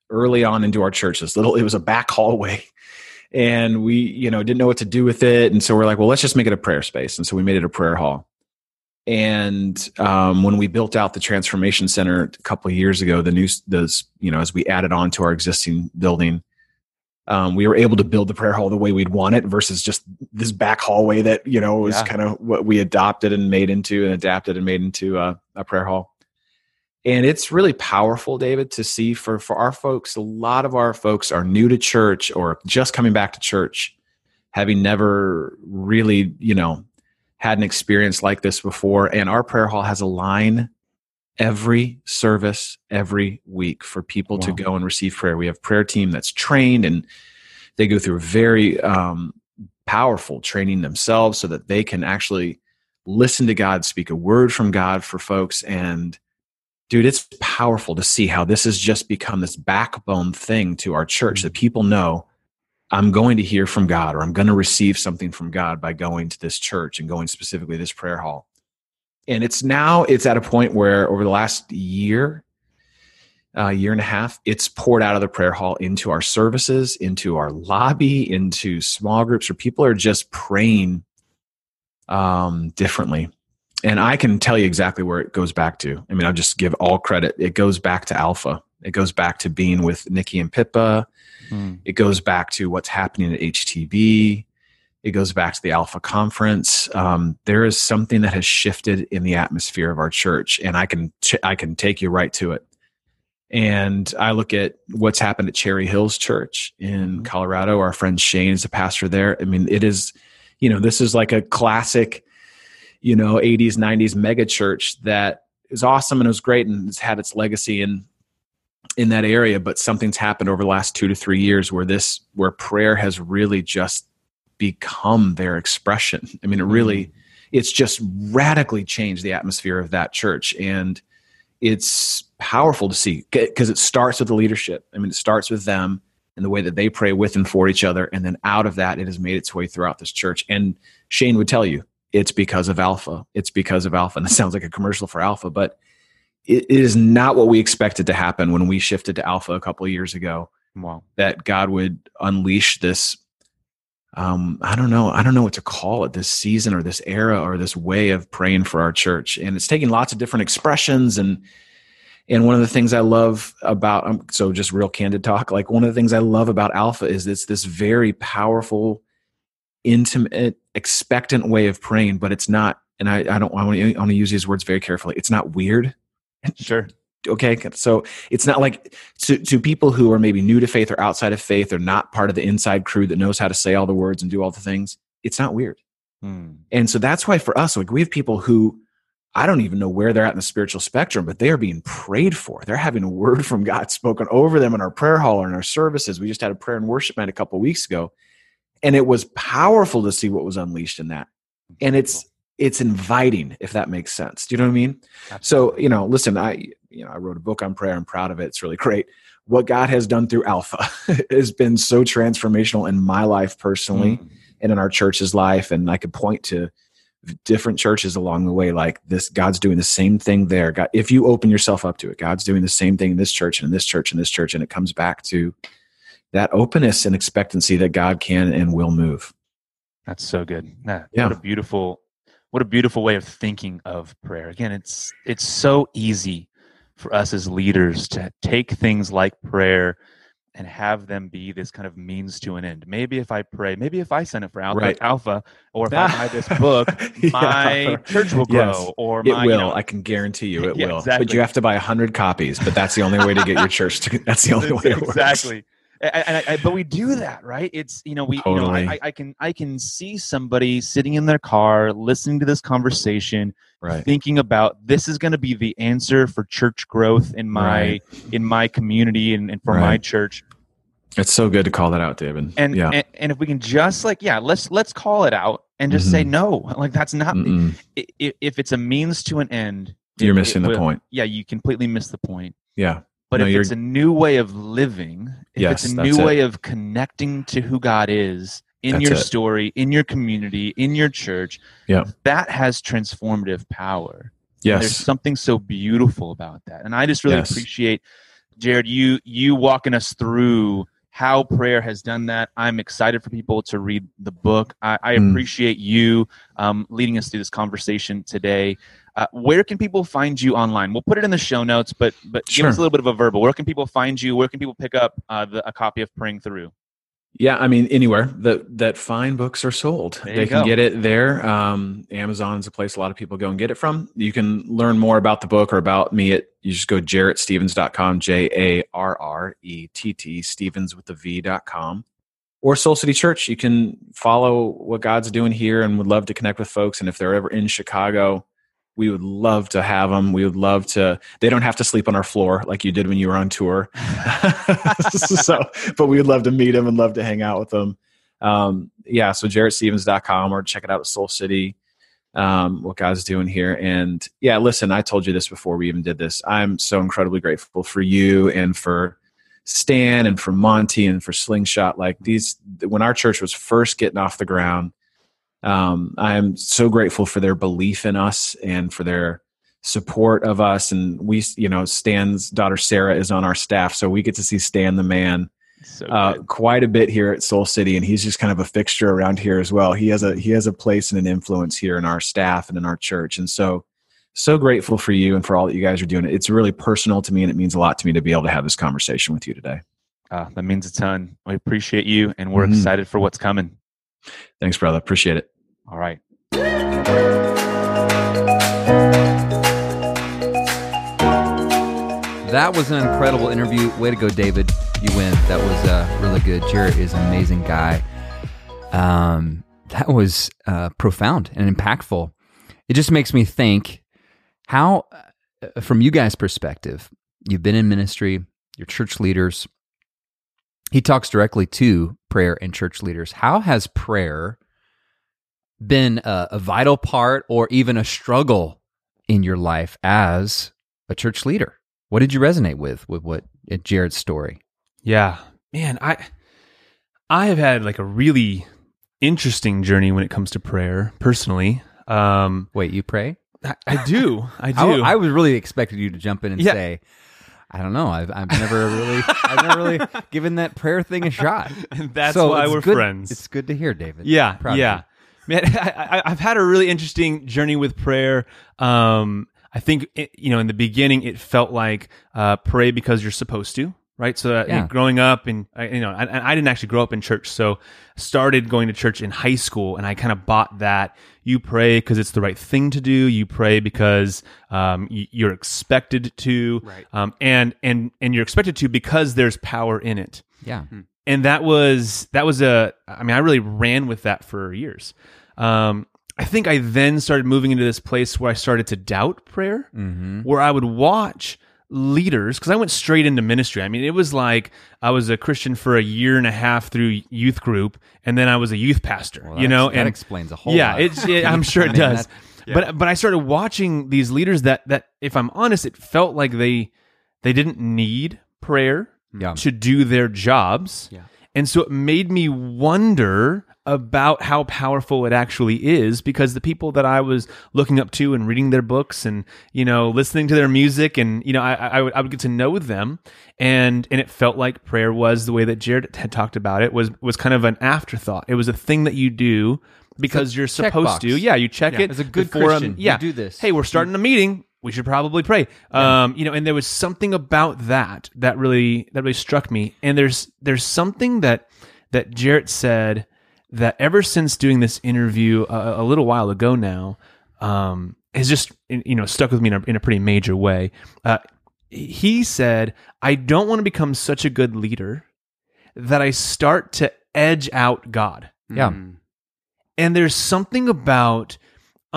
[SPEAKER 4] early on into our church this little it was a back hallway. And we you know didn't know what to do with it. And so we're like well let's just make it a prayer space. And so we made it a prayer hall and um, when we built out the transformation center a couple of years ago the new those you know as we added on to our existing building um, we were able to build the prayer hall the way we'd want it versus just this back hallway that you know was
[SPEAKER 3] Yeah.
[SPEAKER 4] kind of what we adopted and made into and adapted and made into a, a prayer hall and it's really powerful david to see for for our folks a lot of our folks are new to church or just coming back to church having never really you know had an experience like this before and our prayer hall has a line every service every week for people to go and receive prayer. We have prayer team that's trained and they go through very um, powerful training themselves so that they can actually listen to god speak a word from god for folks and dude it's powerful to see how this has just become this backbone thing to our church that people know i'm going to hear from god or i'm going to receive something from god by going to this church and going specifically to this prayer hall. And it's now it's at a point where over the last year uh, year and a half it's poured out of the prayer hall into our services into our lobby into small groups where people are just praying um, differently. And i can tell you exactly where it goes back to. I mean i'll just give all credit. It goes back to alpha it goes back to being with Nicky and pippa. It goes back to what's happening at htb it goes back to the alpha conference. Um, there is something that has shifted in the atmosphere of our church and i can ch- i can take you right to it. And i look at what's happened at cherry hills church in
[SPEAKER 3] Mhm.
[SPEAKER 4] colorado. Our friend shane is a pastor there. I mean it is you know this is like a classic you know 80s 90s mega church that is awesome and it was great and it's had its legacy in in that area but something's happened over the last two to three years where this where prayer has really just become their expression i mean it mm-hmm. really it's just radically changed the atmosphere of that church and it's powerful to see because it starts with the leadership i mean it starts with them and the way that they pray with and for each other. And then out of that, it has made its way throughout this church. And Shane would tell you it's because of Alpha. It's because of Alpha. And it sounds like a commercial for Alpha, but it is not what we expected to happen when we shifted to Alpha a couple of years ago.
[SPEAKER 3] Wow.
[SPEAKER 4] That God would unleash this um, I don't know. I don't know what to call it this season or this era or this way of praying for our church. And it's taking lots of different expressions. And, and one of the things I love about, um, so just real candid talk, like one of the things I love about Alpha is it's this very powerful, intimate, expectant way of praying, but it's not, and I, I don't I want to use these words very carefully. It's not weird.
[SPEAKER 3] Sure.
[SPEAKER 4] Okay so it's not like to, to people who are maybe new to faith or outside of faith or not part of the inside crew that knows how to say all the words and do all the things it's not weird. Hmm. and so that's why for us like we have people who i don't even know where they're at in the spiritual spectrum but they are being prayed for. They're having a word from god spoken over them in our prayer hall or in our services. We just had a prayer and worship night a couple weeks ago and it was powerful to see what was unleashed in that. And it's it's inviting if that makes sense. Do you know what i mean? Absolutely. so you know listen i you know i wrote a book on prayer. I'm proud of it. It's really great. What god has done through alpha has been so transformational in my life personally mm. and in our church's life. And i could point to different churches along the way like this god's doing the same thing there. God if you open yourself up to it god's doing the same thing in this church and in this church and this church. And it comes back to that openness and expectancy that god can and will move.
[SPEAKER 3] That's so good. Yeah. what a beautiful what a beautiful way of thinking of prayer again it's it's so easy for us as leaders to take things like prayer and have them be this kind of means to an end. Maybe if I pray, maybe if I send it for Alpha, right. Alpha or if I buy this book, yeah. my church will grow. Yes. Or
[SPEAKER 4] my,
[SPEAKER 3] it will.
[SPEAKER 4] You know, I can guarantee you it yeah, will. Exactly. But you have to buy a hundred copies. But that's the only way to get your church to. That's the only way. It.
[SPEAKER 3] Exactly. And I, I, but we do that, right? It's you know we totally. you know I, I, can I can see somebody sitting in their car listening to this conversation, right. thinking about this is going to be the answer for church growth in my right. in my community and, and for right. my church.
[SPEAKER 4] It's so good to call that out, David.
[SPEAKER 3] And, yeah. and, and if we can just like yeah, let's let's call it out and just mm-hmm. say no. Like that's not if, if it's a means to an end.
[SPEAKER 4] You're it, missing it the point.
[SPEAKER 3] Yeah, you completely miss the point.
[SPEAKER 4] Yeah.
[SPEAKER 3] But no, if it's a new way of living, if yes, it's a new way of connecting to who God is in that's your it. story, in your community, in your church,
[SPEAKER 4] yeah.
[SPEAKER 3] that has transformative power.
[SPEAKER 4] Yes.
[SPEAKER 3] And there's something so beautiful about that. And I just really yes. appreciate Jarrett you you walking us through how prayer has done that. I'm excited for people to read the book. I, I mm. appreciate you um, leading us through this conversation today. Uh, where can people find you online? We'll put it in the show notes, but but sure. give us a little bit of a verbal. Where can people find you? Where can people pick up uh, the, a copy of Praying Through?
[SPEAKER 4] Yeah, I mean anywhere that that fine books are sold, there they can go. get it there. Um, Amazon is a place a lot of people go and get it from. You can learn more about the book or about me at you just go jarrettstevens.com, J A R R E T T Stevens with the V.com. Or Soul City Church. You can follow what God's doing here and would love to connect with folks. And if they're ever in Chicago, we would love to have them. We would love to. They don't have to sleep on our floor like you did when you were on tour. so, but we would love to meet them and love to hang out with them. Um, yeah, so jarrettstevens.com or check it out at Soul City. Um, what God's doing here. And yeah, listen, I told you this before we even did this. I'm so incredibly grateful for you and for Stan and for Monty and for Slingshot. Like these, when our church was first getting off the ground, um, I'm so grateful for their belief in us and for their support of us. And we, you know, Stan's daughter Sarah is on our staff, so we get to see Stan the man so uh, quite a bit here at Soul City, and he's just kind of a fixture around here as well. He has a he has a place and an influence here in our staff and in our church, and so so grateful for you and for all that you guys are doing. It's really personal to me, and it means a lot to me to be able to have this conversation with you today.
[SPEAKER 3] Uh, that means a ton. We appreciate you, and we're mm-hmm. excited for what's coming.
[SPEAKER 4] Thanks, brother. Appreciate it.
[SPEAKER 3] All right.
[SPEAKER 2] That was an incredible interview. Way to go, David. You win. That was uh, really good. Jarrett is an amazing guy. Um, that was uh, profound and impactful. It just makes me think how, uh, from you guys' perspective, you've been in ministry, you're church leaders. He talks directly to prayer and church leaders. How has prayer been a, a vital part or even a struggle in your life as a church leader? What did you resonate with with what Jarrett's story?
[SPEAKER 3] Yeah, man, I
[SPEAKER 5] I have had like a really interesting journey when it comes to prayer personally. Um,
[SPEAKER 2] Wait, you pray?
[SPEAKER 5] I, I do. I do.
[SPEAKER 2] I, I was really expected you to jump in and
[SPEAKER 5] Yeah.
[SPEAKER 2] say, I don't know. I've, I've never really, I've never really given that prayer thing a shot.
[SPEAKER 5] And that's
[SPEAKER 2] So
[SPEAKER 5] why we're
[SPEAKER 2] good-
[SPEAKER 5] friends.
[SPEAKER 2] It's good to hear, David.
[SPEAKER 5] Yeah,
[SPEAKER 2] Proud
[SPEAKER 5] yeah. Man, I, I, I've had a really interesting journey with prayer. Um, I think it, you know, in the beginning, it felt like uh, pray because you're supposed to, right? So, uh,
[SPEAKER 2] Yeah.
[SPEAKER 5] growing up, and I- you know, I, I didn't actually grow up in church, so started going to church in high school, and I kind of bought that. You pray because it's the right thing to do. You pray because um, y- you're expected to,
[SPEAKER 6] Right.
[SPEAKER 5] um, and and and you're expected to because there's power in it
[SPEAKER 2] Yeah.
[SPEAKER 5] And that was that was a i mean i really ran with that for years. Um i think i then started moving into this place where i started to doubt prayer
[SPEAKER 2] Mm-hmm.
[SPEAKER 5] where i would watch leaders because i went straight into ministry. I mean it was like i was a christian for a year and a half through youth group and then i was a youth pastor
[SPEAKER 2] Well,
[SPEAKER 5] you know
[SPEAKER 2] that
[SPEAKER 5] and
[SPEAKER 2] explains a whole
[SPEAKER 5] yeah it, i'm sure it does.
[SPEAKER 2] that-
[SPEAKER 5] but but i started watching these leaders that that if i'm honest it felt like they they didn't need prayer
[SPEAKER 2] Yeah.
[SPEAKER 5] to do their jobs
[SPEAKER 6] Yeah.
[SPEAKER 5] and so it made me wonder about how powerful it actually is because the people that I was looking up to and reading their books and you know listening to their music and you know I, I, would, I would get to know them and and it felt like prayer was the way that Jarrett had talked about it was was kind of an afterthought. It was a thing that you do because you're supposed
[SPEAKER 2] checkbox.
[SPEAKER 5] to. Yeah, you check it
[SPEAKER 2] As a good
[SPEAKER 5] before,
[SPEAKER 2] Christian, you
[SPEAKER 5] yeah,
[SPEAKER 2] do this.
[SPEAKER 5] Hey, we're starting a meeting. We should probably pray. Um, you know, and there was something about that that really that really struck me. And there's there's something that that Jarrett said that ever since doing this interview a, a little while ago now, um, has just you know stuck with me in a, in a pretty major way. Uh, he said, "I don't want to become such a good leader that I start to edge out God."
[SPEAKER 2] Yeah.
[SPEAKER 6] Mm.
[SPEAKER 5] And there's something about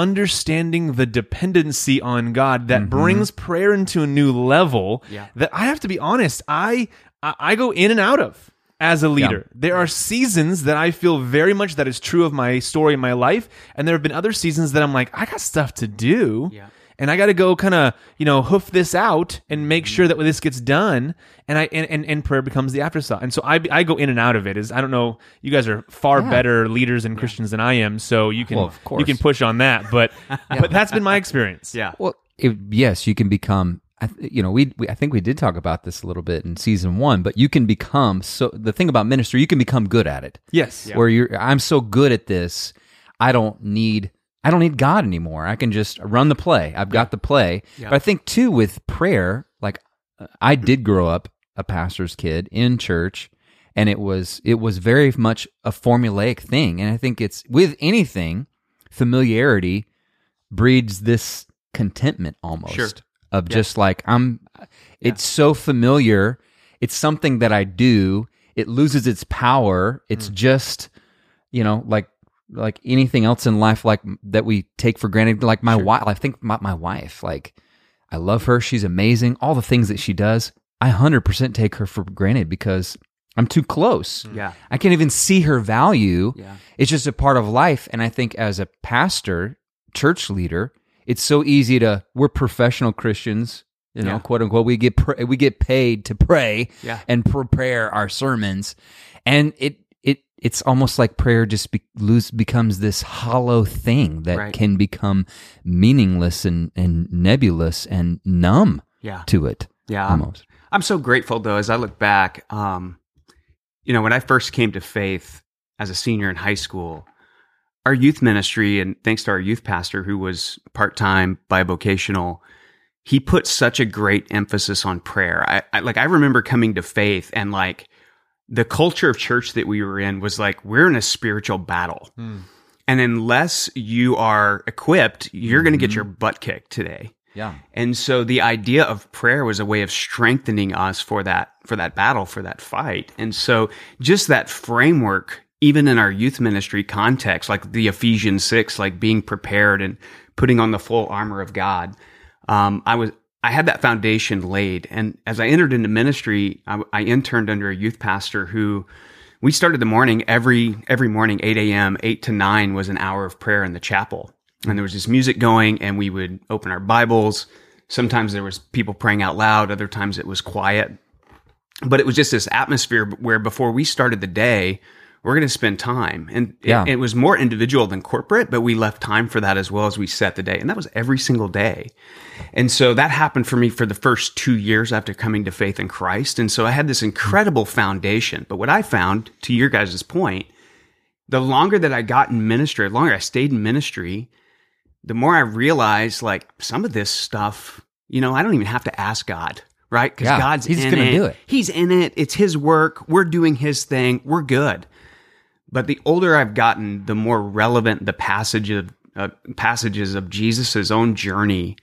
[SPEAKER 5] understanding the dependency on God that
[SPEAKER 2] Mhm.
[SPEAKER 5] brings prayer into a new level
[SPEAKER 6] Yeah.
[SPEAKER 5] that I have to be honest, I I go in and out of as a leader. There are seasons that I feel very much that is true of my story in my life, and there have been other seasons that I'm like, I got stuff to do.
[SPEAKER 6] Yeah.
[SPEAKER 5] And I got to go kind of, you know, hoof this out and make sure that this gets done. And I and, and, and prayer becomes the afterthought. And so I I go in and out of it. Is I don't know. You guys are far
[SPEAKER 2] Yeah.
[SPEAKER 5] better leaders and Christians than I am, so you can
[SPEAKER 2] Well, of
[SPEAKER 5] you can push on that. But but that's been my experience.
[SPEAKER 6] Yeah.
[SPEAKER 2] Well, it, yes, you can become. I th- You know, we, we I think we did talk about this a little bit in season one, but you can become so. The thing about ministry, you can become good at it.
[SPEAKER 5] Yes.
[SPEAKER 2] Where you're, I'm so good at this, I don't need, I don't need God anymore. I can just run the play. I've got the play. But I think too with prayer, like uh, I did grow up a pastor's kid in church, and it was it was very much a formulaic thing. And I think it's with anything, familiarity breeds this contentment almost
[SPEAKER 6] Sure.
[SPEAKER 2] of just like I'm it's so familiar it's something that I do it loses its power it's
[SPEAKER 6] Mm.
[SPEAKER 2] just you know like like anything else in life like that we take for granted like my wife I think my, my wife like I love her she's amazing all the things that she does I 100% take her for granted because I'm too close hmm.
[SPEAKER 6] Yeah.
[SPEAKER 2] I can't even see her value.
[SPEAKER 6] Yeah.
[SPEAKER 2] It's just a part of life. And I think as a pastor, church leader, it's so easy to we're professional Christians, you know,
[SPEAKER 6] Yeah.
[SPEAKER 2] quote unquote. We get pr- we get paid to pray
[SPEAKER 6] Yeah.
[SPEAKER 2] and prepare our sermons, and it it it's almost like prayer just be, lose becomes this hollow thing that
[SPEAKER 6] Right.
[SPEAKER 2] can become meaningless and and nebulous and numb
[SPEAKER 6] Yeah.
[SPEAKER 2] to it.
[SPEAKER 6] Yeah.
[SPEAKER 2] almost.
[SPEAKER 6] I'm so grateful though, as I look back, um, you know, when I first came to faith as a senior in high school, our youth ministry, and thanks to our youth pastor who was part time bivocational, he put such a great emphasis on prayer. I, I like I remember coming to faith and like the culture of church that we were in was like we're in a spiritual battle. And unless you are equipped, you're going to get your butt kicked today.
[SPEAKER 2] Yeah.
[SPEAKER 6] And so the idea of prayer was a way of strengthening us for that for that battle, for that fight. And so just that framework even in our youth ministry context like the Ephesians 6 like being prepared and putting on the full armor of God. Um, I was I had that foundation laid and as I entered into ministry, I, I interned under a youth pastor who we started the morning every every morning 8 a.m. 8 to 9 was an hour of prayer in the chapel and there was this music going and we would open our bibles sometimes there was people praying out loud other times it was quiet but it was just this atmosphere where before we started the day, we're going to spend time. And it,
[SPEAKER 2] Yeah.
[SPEAKER 6] it was more individual than corporate, but we left time for that as well as we set the day. And that was every single day. And so that happened for me for the first two years after coming to faith in Christ. And so I had this incredible foundation. But what I found, to your guys' point, the longer that I got in ministry, the longer I stayed in ministry, the more I realized like some of this stuff, you know, I don't even have to ask God, right? Because
[SPEAKER 2] Yeah,
[SPEAKER 6] God's
[SPEAKER 2] he's
[SPEAKER 6] in
[SPEAKER 2] gonna
[SPEAKER 6] it.
[SPEAKER 2] do it.
[SPEAKER 6] He's in it. It's His work. We're doing His thing. We're good. But the older I've gotten, the more relevant the passage of uh, passages of Jesus's own journey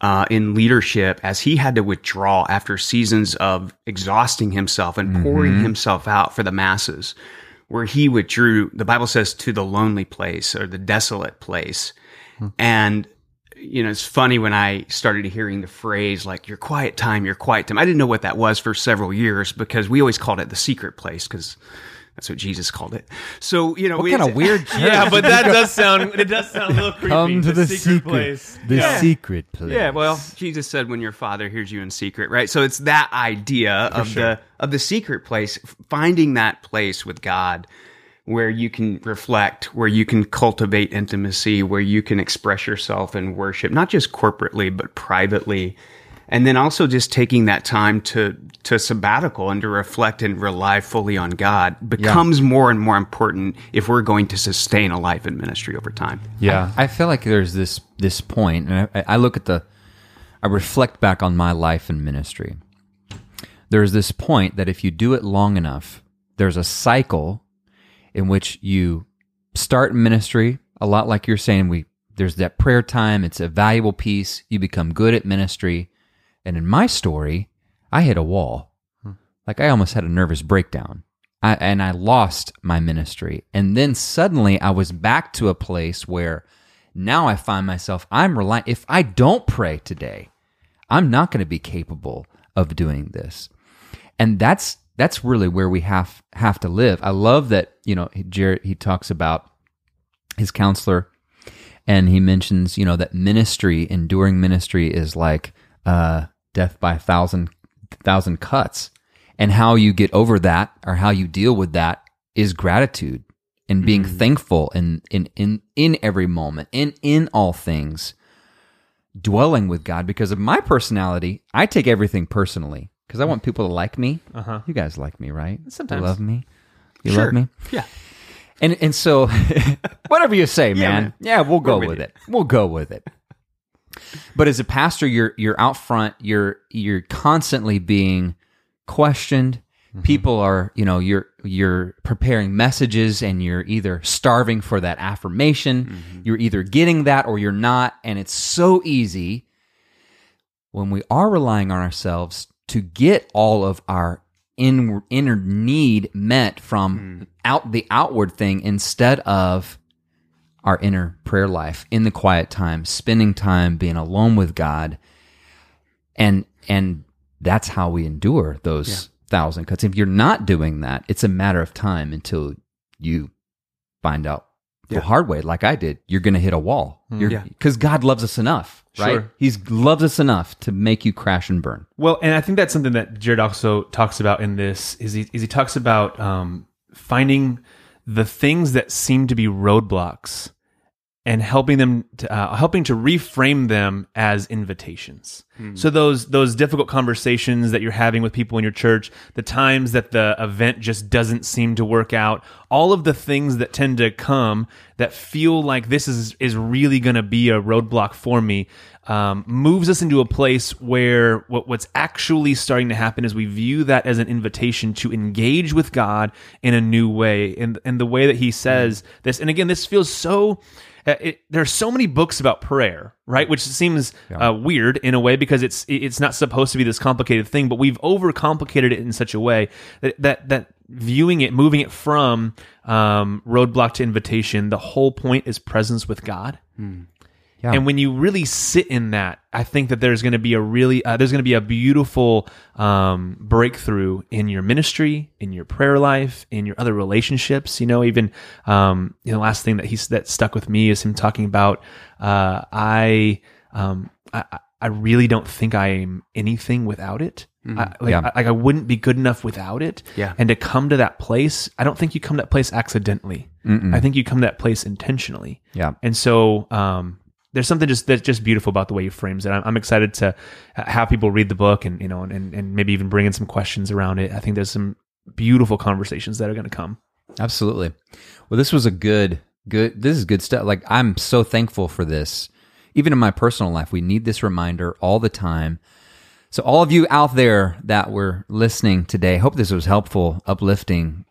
[SPEAKER 6] uh, in leadership, as he had to withdraw after seasons of exhausting himself and pouring himself out for the masses, where he withdrew. The Bible says to the lonely place or the desolate place, and you know, it's funny when I started hearing the phrase like your quiet time, your quiet time. I didn't know what that was for several years because we always called it the secret place because that's what Jesus called it. So, you know,
[SPEAKER 2] What
[SPEAKER 6] we,
[SPEAKER 2] kind of weird church?
[SPEAKER 5] Yeah, but that does sound it does sound a little creepy.
[SPEAKER 2] Come to the, secret,
[SPEAKER 5] place.
[SPEAKER 2] the
[SPEAKER 6] Yeah.
[SPEAKER 2] secret place.
[SPEAKER 6] Yeah, well, Jesus said when your father hears you in secret, right? So it's that idea of the of the secret place, finding that place with God where you can reflect, where you can cultivate intimacy, where you can express yourself in worship, not just corporately but privately. And then also just taking that time to to sabbatical and to reflect and rely fully on God becomes more and more important if we're going to sustain a life in ministry over time.
[SPEAKER 5] Yeah.
[SPEAKER 2] I feel like there's this this point, and I, I look at the, I reflect back on my life in ministry. There's this point that if you do it long enough, there's a cycle in which you start ministry a lot like you're saying. We there's that prayer time. It's a valuable piece. You become good at ministry, and in my story, I hit a wall. Like I almost had a nervous breakdown. I, and I lost my ministry. And then suddenly I was back to a place where now I find myself, I'm relying, if I don't pray today, I'm not going to be capable of doing this. And that's, that's really where we have, have to live. I love that, you know, Jarrett, he talks about his counselor and he mentions, you know, that ministry, enduring ministry is like, uh, death by a thousand, thousand cuts and how you get over that or how you deal with that is gratitude and being thankful in, in, in, in every moment in, in all things, dwelling with God because of my personality. I take everything personally because I want people to like me. Uh-huh. You guys like me, right?
[SPEAKER 5] Sometimes.
[SPEAKER 2] You love me. You
[SPEAKER 6] Sure.
[SPEAKER 2] love me.
[SPEAKER 6] Yeah.
[SPEAKER 2] And and so whatever you say, man.
[SPEAKER 6] man.
[SPEAKER 2] Yeah, we'll go
[SPEAKER 6] with
[SPEAKER 2] with it. We'll go with it. But as a pastor, you're you're out front, you're you're constantly being questioned. Mm-hmm. People are, you know, you're you're preparing messages and you're either starving for that affirmation, mm-hmm. you're either getting that or you're not, and it's so easy when we are relying on ourselves to get all of our in, inner need met from mm. out the outward thing instead of our inner prayer life in the quiet time spending time being alone with god. And and that's how we endure those thousand. Cuts if you're not doing that it's a matter of time until you find out the
[SPEAKER 6] Yeah.
[SPEAKER 2] hard way like i did you're gonna hit a wall. You're
[SPEAKER 6] Yeah.
[SPEAKER 2] because god loves us enough right?
[SPEAKER 5] Sure.
[SPEAKER 2] he's loves us enough to make you crash and burn.
[SPEAKER 5] Well, and I think that's something that Jarrett also talks about in this is he, is he talks about um, finding the things that seem to be roadblocks and helping them to, uh, helping to reframe them as invitations. So those those difficult conversations that you're having with people in your church, the times that the event just doesn't seem to work out, all of the things that tend to come that feel like this is is really going to be a roadblock for me, um, moves us into a place where what, what's actually starting to happen is we view that as an invitation to engage with God in a new way, and and the way that He says this, and again, this feels so. Uh, it, there are so many books about prayer, right? Which seems uh, weird in a way because it's it's not supposed to be this complicated thing, but we've overcomplicated it in such a way that that, that viewing it, moving it from um, roadblock to invitation, the whole point is presence with God.
[SPEAKER 2] Yeah.
[SPEAKER 5] And when you really sit in that, I think that there's going to be a really uh, there's going to be a beautiful um, breakthrough in your ministry, in your prayer life, in your other relationships. You know, even um, you know, the last thing that he's that stuck with me is him talking about uh, I um, I I really don't think I am anything without it. I, like,
[SPEAKER 2] Yeah.
[SPEAKER 5] I, like I wouldn't be good enough without it.
[SPEAKER 6] Yeah.
[SPEAKER 5] And to come to that place, I don't think you come to that place accidentally. I think you come to that place intentionally.
[SPEAKER 2] Yeah.
[SPEAKER 5] And so, um, there's something just that's just beautiful about the way he frames it. I'm, I'm excited to have people read the book and you know and, and maybe even bring in some questions around it. I think there's some beautiful conversations that are going to come.
[SPEAKER 2] Absolutely. Well, this was a good, good, this is good stuff. Like, I'm so thankful for this. Even in my personal life, we need this reminder all the time. So, all of you out there that were listening today, hope this was helpful, uplifting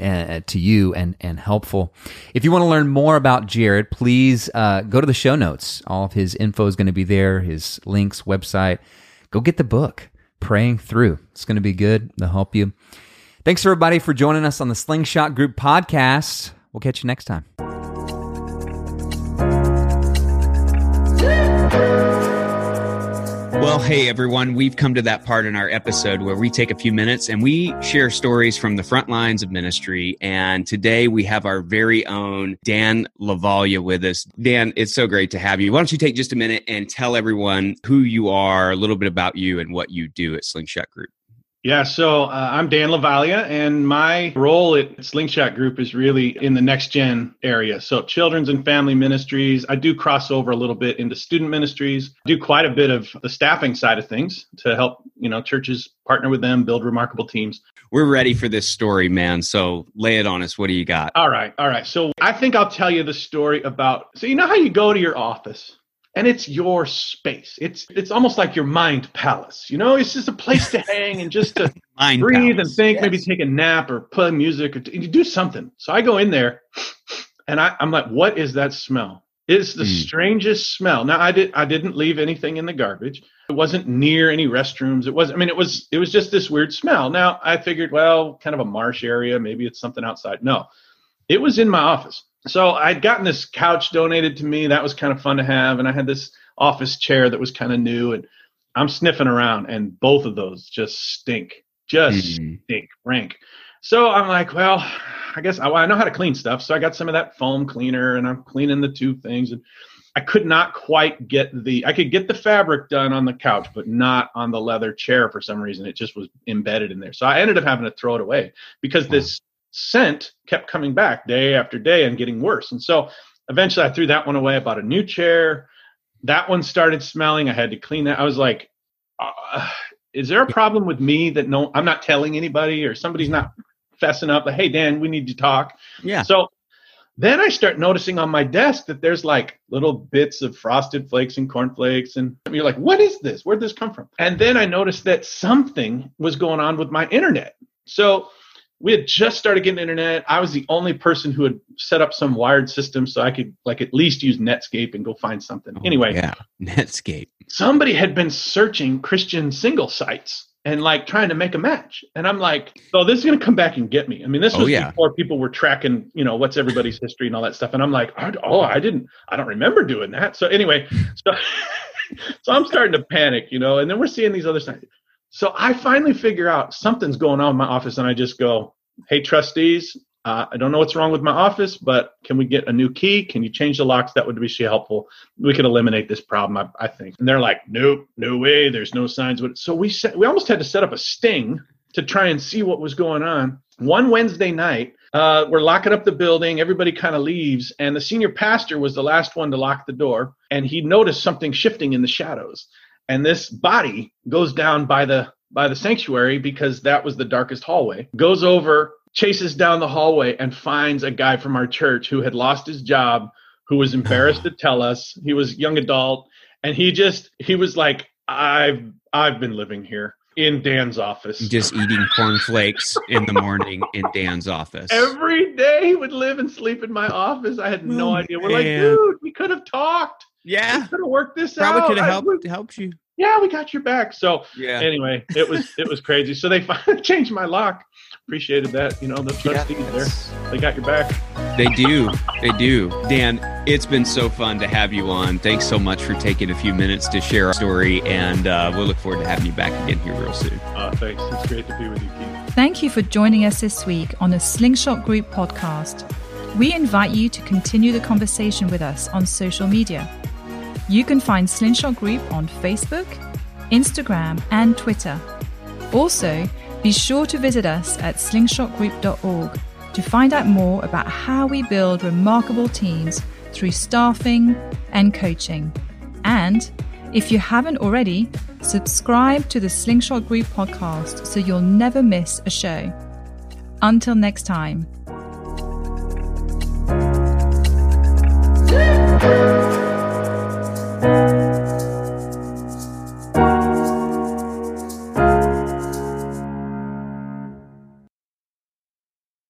[SPEAKER 2] uh, to you and, and helpful. If you want to learn more about Jarrett, please uh, go to the show notes. All of his info is going to be there, his links, website. Go get the book, Praying Through. It's going to be good. They'll help you. Thanks, everybody, for joining us on the Slingshot Group podcast. We'll catch you next time.
[SPEAKER 6] Well, hey everyone, we've come to that part in our episode where we take a few minutes and we share stories from the front lines of ministry. And today we have our very own Dan Lavalia with us. Dan, it's so great to have you. Why don't you take just a minute and tell everyone who you are, a little bit about you, and what you do at Slingshot Group?
[SPEAKER 7] Yeah, so uh, I'm Dan Lavalia, and my role at Slingshot Group is really in the next gen area. So, children's and family ministries. I do cross over a little bit into student ministries. do quite a bit of the staffing side of things to help you know churches partner with them, build remarkable teams.
[SPEAKER 6] We're ready for this story, man. So lay it on us. What do you got?
[SPEAKER 7] All right, all right. So I think I'll tell you the story about. So you know how you go to your office and it's your space. It's it's almost like your mind palace. You know, it's just a place to hang and just to
[SPEAKER 6] Mind
[SPEAKER 7] breathe
[SPEAKER 6] palace.
[SPEAKER 7] and think. Maybe take a nap or play music or t- you do something. So I go in there and I, I'm like, what is that smell? It's the
[SPEAKER 6] Mm.
[SPEAKER 7] strangest smell. Now I did I didn't leave anything in the garbage. It wasn't near any restrooms. It was I mean it was it was just this weird smell. Now I figured, well, kind of a marsh area, maybe it's something outside. No. It was in my office. So I'd gotten this couch donated to me. That was kind of fun to have. And I had this office chair that was kind of new. And I'm sniffing around, and both of those just stink. Just
[SPEAKER 6] Mm.
[SPEAKER 7] stink, rank. So I'm like, well, I guess I, I know how to clean stuff. So I got some of that foam cleaner and I'm cleaning the two things. And I could not quite get the, I could get the fabric done on the couch, but not on the leather chair for some reason. It just was embedded in there. So I ended up having to throw it away because this scent kept coming back day after day and getting worse. And so eventually I threw that one away. I bought a new chair. That one started smelling. I had to clean that. I was like, uh, is there a problem with me that no, I'm not telling anybody or somebody's not fessing up like, hey, Dan, we need to talk.
[SPEAKER 6] Yeah.
[SPEAKER 7] So then I start noticing on my desk that there's like little bits of frosted flakes and cornflakes. And you're like, what is this? Where'd this come from? And then I noticed that something was going on with my internet. So we had just started getting internet. I was the only person who had set up some wired system so I could like at least use Netscape and go find something. Oh, anyway,
[SPEAKER 6] Oh, yeah. Netscape.
[SPEAKER 7] somebody had been searching Christian single sites and like trying to make a match. And I'm like, oh, this is going to come back and get me. I mean, this
[SPEAKER 6] Oh,
[SPEAKER 7] was
[SPEAKER 6] yeah.
[SPEAKER 7] before people were tracking, you know, what's everybody's history and all that stuff. And I'm like, oh, I didn't, I don't remember doing that. So anyway, so, so I'm starting to panic, you know, and then we're seeing these other sites. So I finally figure out something's going on in my office and I just go, hey, trustees, uh, I don't know what's wrong with my office, but can we get a new key? Can you change the locks? That would be helpful. We could eliminate this problem, I, I think. And they're like, nope, no way. There's no signs. So we set, we almost had to set up a sting to try and see what was going on. One Wednesday night, uh, we're locking up the building. Everybody kind of leaves, and the senior pastor was the last one to lock the door. And he noticed something shifting in the shadows. And this body goes down by the by the sanctuary because that was the darkest hallway. Goes over, chases down the hallway, and finds a guy from our church who had lost his job, who was embarrassed to tell us. He was young adult, and he just he was like, I've I've been living here in Dan's office.
[SPEAKER 6] Just eating cornflakes in the morning in Dan's office.
[SPEAKER 7] Every day he would live and sleep in my office. I had no
[SPEAKER 6] Oh,
[SPEAKER 7] idea. We're like, dude, we could have talked.
[SPEAKER 6] Yeah.
[SPEAKER 7] We could have worked this
[SPEAKER 6] Probably
[SPEAKER 7] out.
[SPEAKER 6] could have
[SPEAKER 7] I-
[SPEAKER 6] helped helped you.
[SPEAKER 7] yeah, we got your back. So
[SPEAKER 6] Yeah.
[SPEAKER 7] anyway, it was it was crazy. So they finally changed my lock. Appreciated that. You know, the trustees there, they got your back.
[SPEAKER 6] They do. They do. Dan, it's been so fun to have you on. Thanks so much for taking a few minutes to share our story, and uh, we'll look forward to having you back again here real soon.
[SPEAKER 7] Uh, thanks. It's great to be with you, Keith.
[SPEAKER 1] Thank you for joining us this week on the Slingshot Group podcast. We invite you to continue the conversation with us on social media. You can find Slingshot Group on Facebook, Instagram, and Twitter. Also, be sure to visit us at slingshotgroup.org to find out more about how we build remarkable teams through staffing and coaching. And if you haven't already, subscribe to the Slingshot Group podcast so you'll never miss a show. Until next time. Música